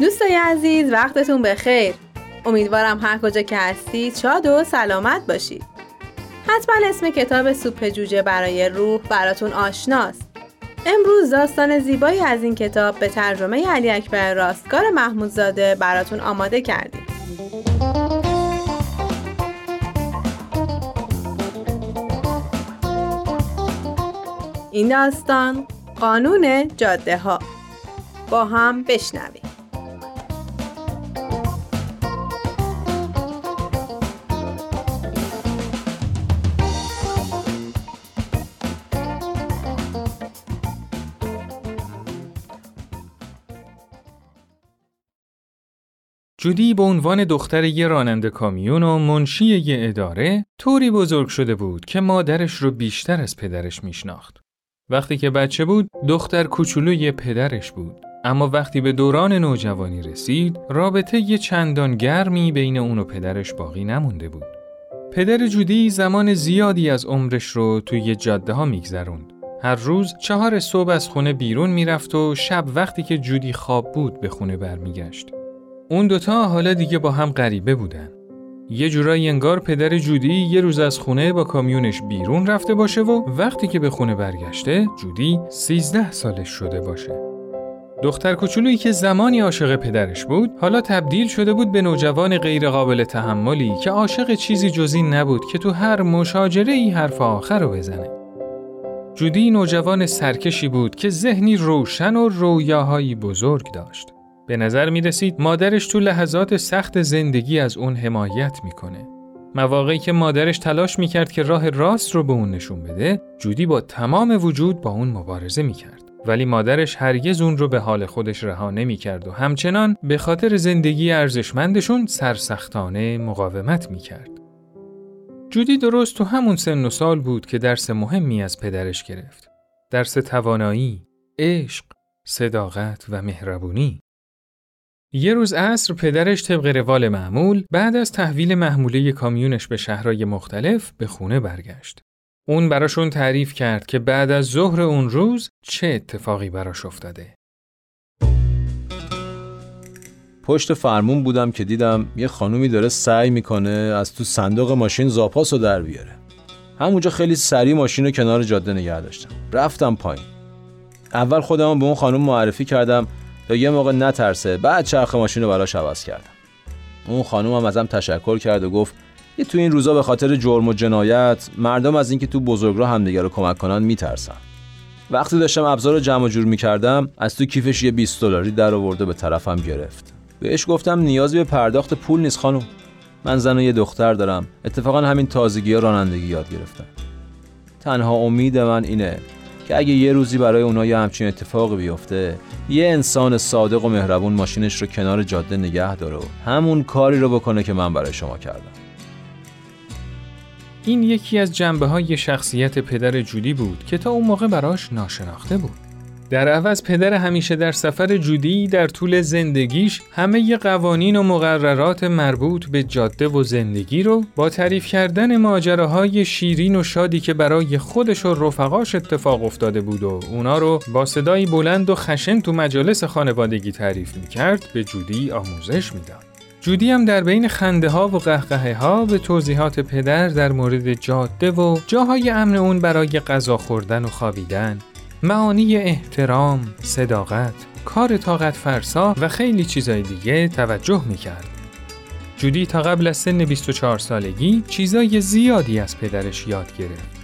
دوستای عزیز وقتتون بخیر. امیدوارم هر کجا که هستید شاد و سلامت باشید حتما اسم کتاب سوپ جوجه برای روح براتون آشناست. امروز داستان زیبایی از این کتاب به ترجمه علی اکبر راستگار محمودزاده براتون آماده کردیم. این داستان قانون جاده ها با هم بشنویم. جودی به عنوان دختر یه راننده کامیون و منشی یه اداره طوری بزرگ شده بود که مادرش رو بیشتر از پدرش میشناخت. وقتی که بچه بود دختر کوچولوی پدرش بود اما وقتی به دوران نوجوانی رسید رابطه یه چندان گرمی بین اون و پدرش باقی نمونده بود. پدر جودی زمان زیادی از عمرش رو توی جاده ها میگذروند. هر روز چهار صبح از خونه بیرون می‌رفت و شب وقتی که جودی خواب بود به خونه برمیگشت. اون دوتا حالا دیگه با هم غریبه بودن. یه جورایی انگار پدر جودی یه روز از خونه با کامیونش بیرون رفته باشه و وقتی که به خونه برگشته جودی 13 سالش شده باشه. دختر کوچولویی که زمانی عاشق پدرش بود حالا تبدیل شده بود به نوجوان غیرقابل تحملی که عاشق چیزی جزی نبود که تو هر مشاجره ای حرف آخر رو بزنه. جودی نوجوان سرکشی بود که ذهنی روشن و رویاهایی بزرگ داشت. به نظر می رسید مادرش تو لحظات سخت زندگی از اون حمایت می‌کنه. مواقعی که مادرش تلاش می‌کرد که راه راست رو به اون نشون بده، جودی با تمام وجود با اون مبارزه می‌کرد. ولی مادرش هرگز اون رو به حال خودش رها نمی‌کرد و همچنان به خاطر زندگی ارزشمندشون سرسختانه مقاومت می‌کرد. جودی درست تو همون سن و سال بود که درس مهمی از پدرش گرفت. درس توانایی، عشق، صداقت و مهربونی. یه روز عصر پدرش طبق روال معمول بعد از تحویل محموله کامیونش به شهرهای مختلف به خونه برگشت. اون براشون تعریف کرد که بعد از ظهر اون روز چه اتفاقی براش افتاده. پشت فرمون بودم که دیدم یه خانومی داره سعی می‌کنه از تو صندوق ماشین زاپاس رو در بیاره. همونجا خیلی سریع ماشین رو کنار جاده نگه داشتم. رفتم پایین. اول خودم به اون خانم معرفی کردم تا یه موقع نترسه. بعد چرخ ماشین رو براش عوض کردم. اون خانوم هم ازم تشکر کرد و گفت یه تو این روزا به خاطر جرم و جنایت مردم از اینکه تو بزرگراه همدیگه رو کمک کنن میترسن. وقتی داشتم ابزار رو جمع جور می‌کردم از تو کیفش یه 20 دلاری در آورده به طرفم گرفت. بهش گفتم نیازی به پرداخت پول نیست خانم من زن و یه دختر دارم. اتفاقا همین تازگی ها رانندگی یاد گرفتم تنها امید من اینه که اگه یه روزی برای اونها یه همچین اتفاقی بیفته یه انسان صادق و مهربون ماشینش رو کنار جاده نگه داره و همون کاری رو بکنه که من برای شما کردم. این یکی از جنبه های شخصیت پدر جودی بود که تا اون موقع براش ناشناخته بود. در عوض پدر همیشه در سفر جودی در طول زندگیش همه قوانین و مقررات مربوط به جاده و زندگی رو با تعریف کردن ماجراهای شیرین و شادی که برای خودش و رفقاش اتفاق افتاده بود و اونا رو با صدایی بلند و خشن تو مجالس خانوادگی تعریف می‌کرد به جودی آموزش می‌داد. جودی هم در بین خنده ها و قهقه ها به توضیحات پدر در مورد جاده و جاهای امن اون برای غذا خوردن و خوابیدن معانی احترام، صداقت، کار طاقت فرسا و خیلی چیزای دیگه توجه می‌کرد. جودی تا قبل از سن 24 سالگی چیزای زیادی از پدرش یاد گرفت.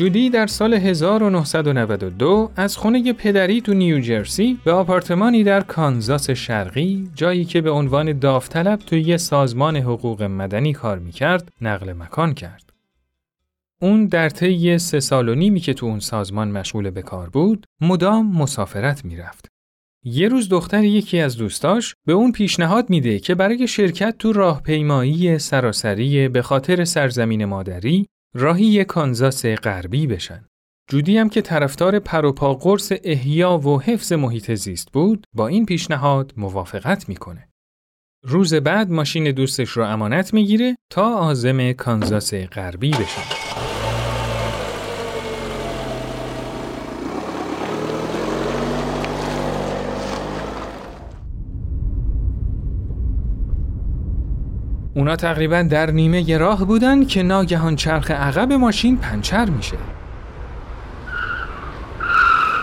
جودی در سال 1992 از خونه پدری تو نیوجرسی به آپارتمانی در کانزاس شرقی جایی که به عنوان داوطلب توی یه سازمان حقوق مدنی کار می‌کرد نقل مکان کرد. اون در طی سه سال و نیمی که تو اون سازمان مشغول به کار بود، مدام مسافرت می‌رفت. یه روز دختر یکی از دوستاش به اون پیشنهاد میده که برای شرکت تو راهپیمایی سراسری به خاطر سرزمین مادری راهی کانزاس غربی بشن. جودی هم که طرفدار پروپا قرص احیا و حفظ محیط زیست بود با این پیشنهاد موافقت می‌کنه. روز بعد ماشین دوستش رو امانت می‌گیره تا آزم کانزاس غربی بشن. اونا تقریبا در نیمه راه بودن که ناگهان چرخ عقب ماشین پنچر میشه.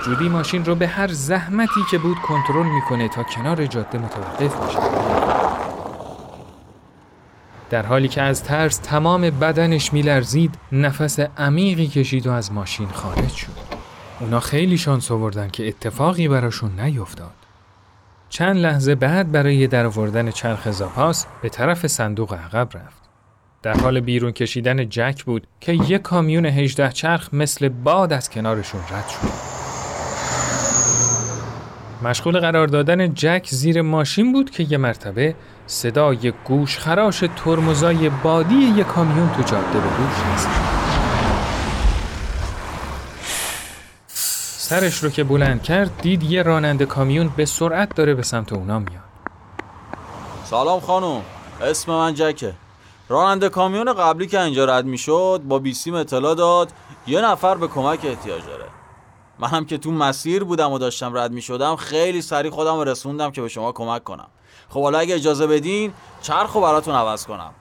جودی ماشین رو به هر زحمتی که بود کنترل می‌کنه تا کنار جاده متوقف بشه. در حالی که از ترس تمام بدنش میلرزید نفس عمیقی کشید و از ماشین خارج شد. اونا خیلی شانس آوردن که اتفاقی براشون نیفتاد. چند لحظه بعد برای درآوردن چرخ زاپاس به طرف صندوق عقب رفت. در حال بیرون کشیدن جک بود که یک کامیون 18 چرخ مثل باد از کنارشون رد شد. مشغول قرار دادن جک زیر ماشین بود که یه مرتبه صدای گوش خراش ترمزای بادی یک کامیون تو جاده به گوش رسید. سرش رو که بلند کرد دید یه راننده کامیون به سرعت داره به سمت اونا میاد. سلام خانم. اسم من جکه. راننده کامیون قبلی که اینجا رد می‌شد با بیسیم اطلاع داد یه نفر به کمک احتیاج داره. منم که تو مسیر بودم و داشتم رد می شدم خیلی سریع خودم رسوندم که به شما کمک کنم. خب حالا اگه اجازه بدین چرخ رو براتون عوض کنم.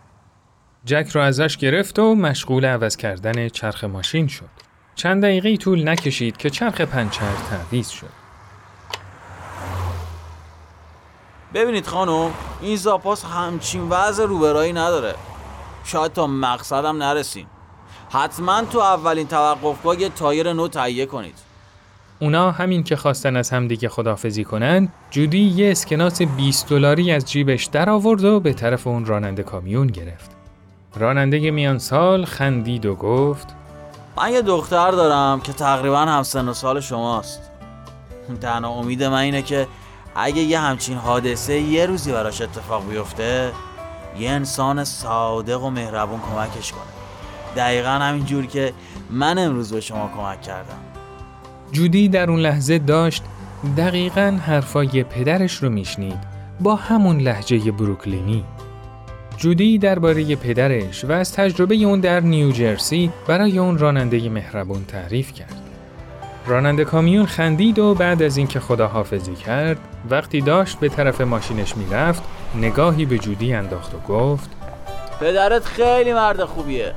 جک رو ازش گرفت و مشغول عوض کردن چرخ ماشین شد. چند دقیقه طول نکشید که چرخ پنچر تعویز شد. ببینید خانم این زاپاس همچین وضع روبرایی نداره. شاید تا مقصدم نرسیم. حتما تو اولین توقفگاه یه تایر نو تهیه کنید. اونا همین که خواستن از همدیگه خدافزی کنن جودی یه اسکناس 20 دلاری از جیبش در آورد و به طرف اون راننده کامیون گرفت. راننده میان سال خندید و گفت من یه دختر دارم که تقریبا هم سن و سال شماست. تنها امید من اینه که اگه یه همچین حادثه یه روزی براش اتفاق بیفته یه انسان صادق و مهربون کمکش کنه. دقیقا همین جور که من امروز به شما کمک کردم. جودی در اون لحظه داشت دقیقا حرفای پدرش رو میشنید با همون لحجه بروکلینی. جودی درباره پدرش و از تجربه اون در نیوجرسی برای اون راننده مهربون تعریف کرد. راننده کامیون خندید و بعد از اینکه خداحافظی کرد وقتی داشت به طرف ماشینش می‌رفت نگاهی به جودی انداخت و گفت پدرت خیلی مرد خوبیه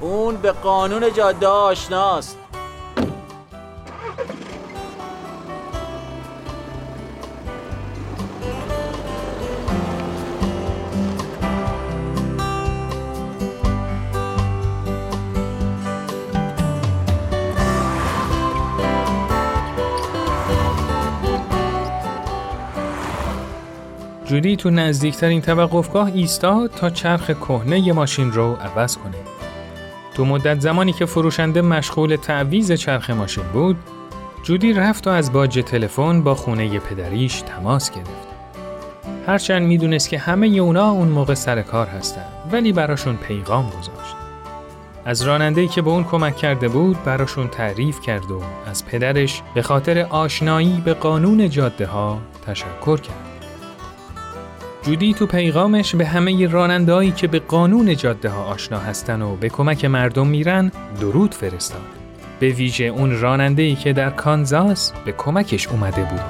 اون به قانون جاده آشناست جودی تو نزدیکترین توقفگاه ایستاد تا چرخ کهنه ماشین رو عوض کنه. تو مدت زمانی که فروشنده مشغول تعویز چرخ ماشین بود، جودی رفت و از باج تلفن با خونه پدریش تماس گرفت. هرچند می‌دونست که همه اونا اون موقع سر کار هستن ولی براشون پیغام گذاشت. از راننده‌ای که به اون کمک کرده بود براشون تعریف کرد و از پدرش به خاطر آشنایی به قانون جاده ها تشکر کرد. جودی تو پیغامش به همه رانندهایی که به قانون جاده ها آشنا هستن و به کمک مردم میرن درود فرستاد. به ویژه اون راننده‌ای که در کانزاس به کمکش اومده بود.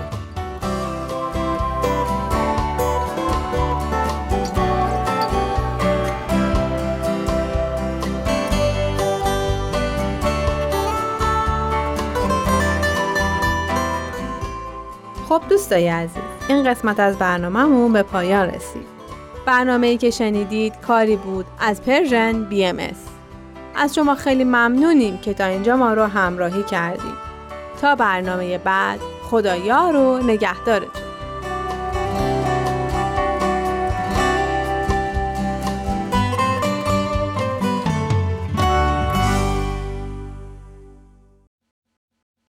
خب دوستای عزیز این قسمت از برنامهمون به پایان رسید. برنامه ای که شنیدید کاری بود از پرژن بی ام از شما خیلی ممنونیم که تا اینجا ما رو همراهی کردید. تا برنامه بعد خدایا رو نگهدارتون.